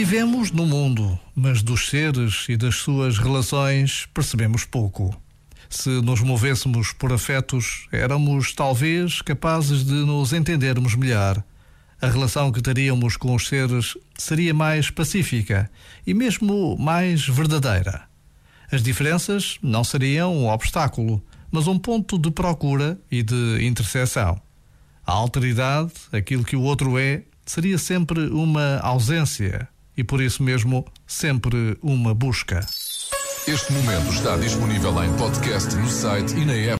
Vivemos no mundo, mas dos seres e das suas relações percebemos pouco. Se nos movêssemos por afetos, éramos talvez capazes de nos entendermos melhor. A relação que teríamos com os seres seria mais pacífica e mesmo mais verdadeira. As diferenças não seriam um obstáculo, mas um ponto de procura e de interseção. A alteridade, aquilo que o outro é, seria sempre uma ausência e por isso mesmo sempre uma busca. Este momento está disponível em podcast no site e na app.